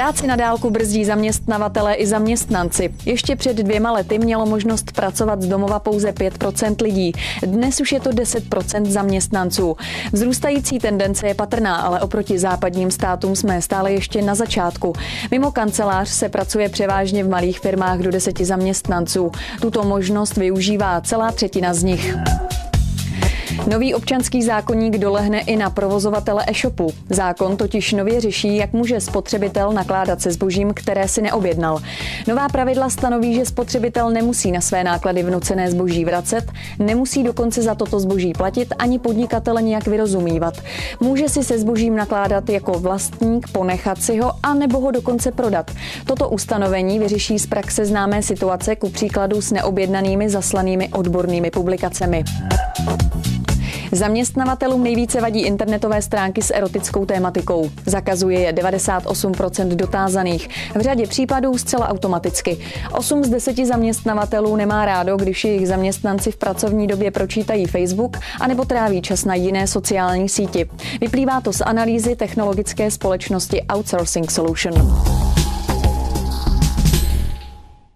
Práci na dálku brzdí zaměstnavatele i zaměstnanci. Ještě před dvěma lety mělo možnost pracovat z domova pouze 5% lidí. Dnes už je to 10% zaměstnanců. Vzrůstající tendence je patrná, ale oproti západním státům jsme stále ještě na začátku. Mimo kancelář se pracuje převážně v malých firmách do deseti zaměstnanců. Tuto možnost využívá celá třetina z nich. Nový občanský zákonník dolehne i na provozovatele e-shopu. Zákon totiž nově řeší, jak může spotřebitel nakládat se zbožím, které si neobjednal. Nová pravidla stanoví, že spotřebitel nemusí na své náklady vnucené zboží vracet, nemusí dokonce za toto zboží platit ani podnikatele nějak vyrozumívat. Může si se zbožím nakládat jako vlastník, ponechat si ho a nebo ho dokonce prodat. Toto ustanovení vyřeší z praxe známé situace ku příkladu s neobjednanými zaslanými odbornými publikacemi. Zaměstnavatelům nejvíce vadí internetové stránky s erotickou tématikou. Zakazuje je 98% dotázaných. V řadě případů zcela automaticky. 8 z 10 zaměstnavatelů nemá rádo, když jejich zaměstnanci v pracovní době pročítají Facebook anebo tráví čas na jiné sociální síti. Vyplývá to z analýzy technologické společnosti Outsourcing Solution.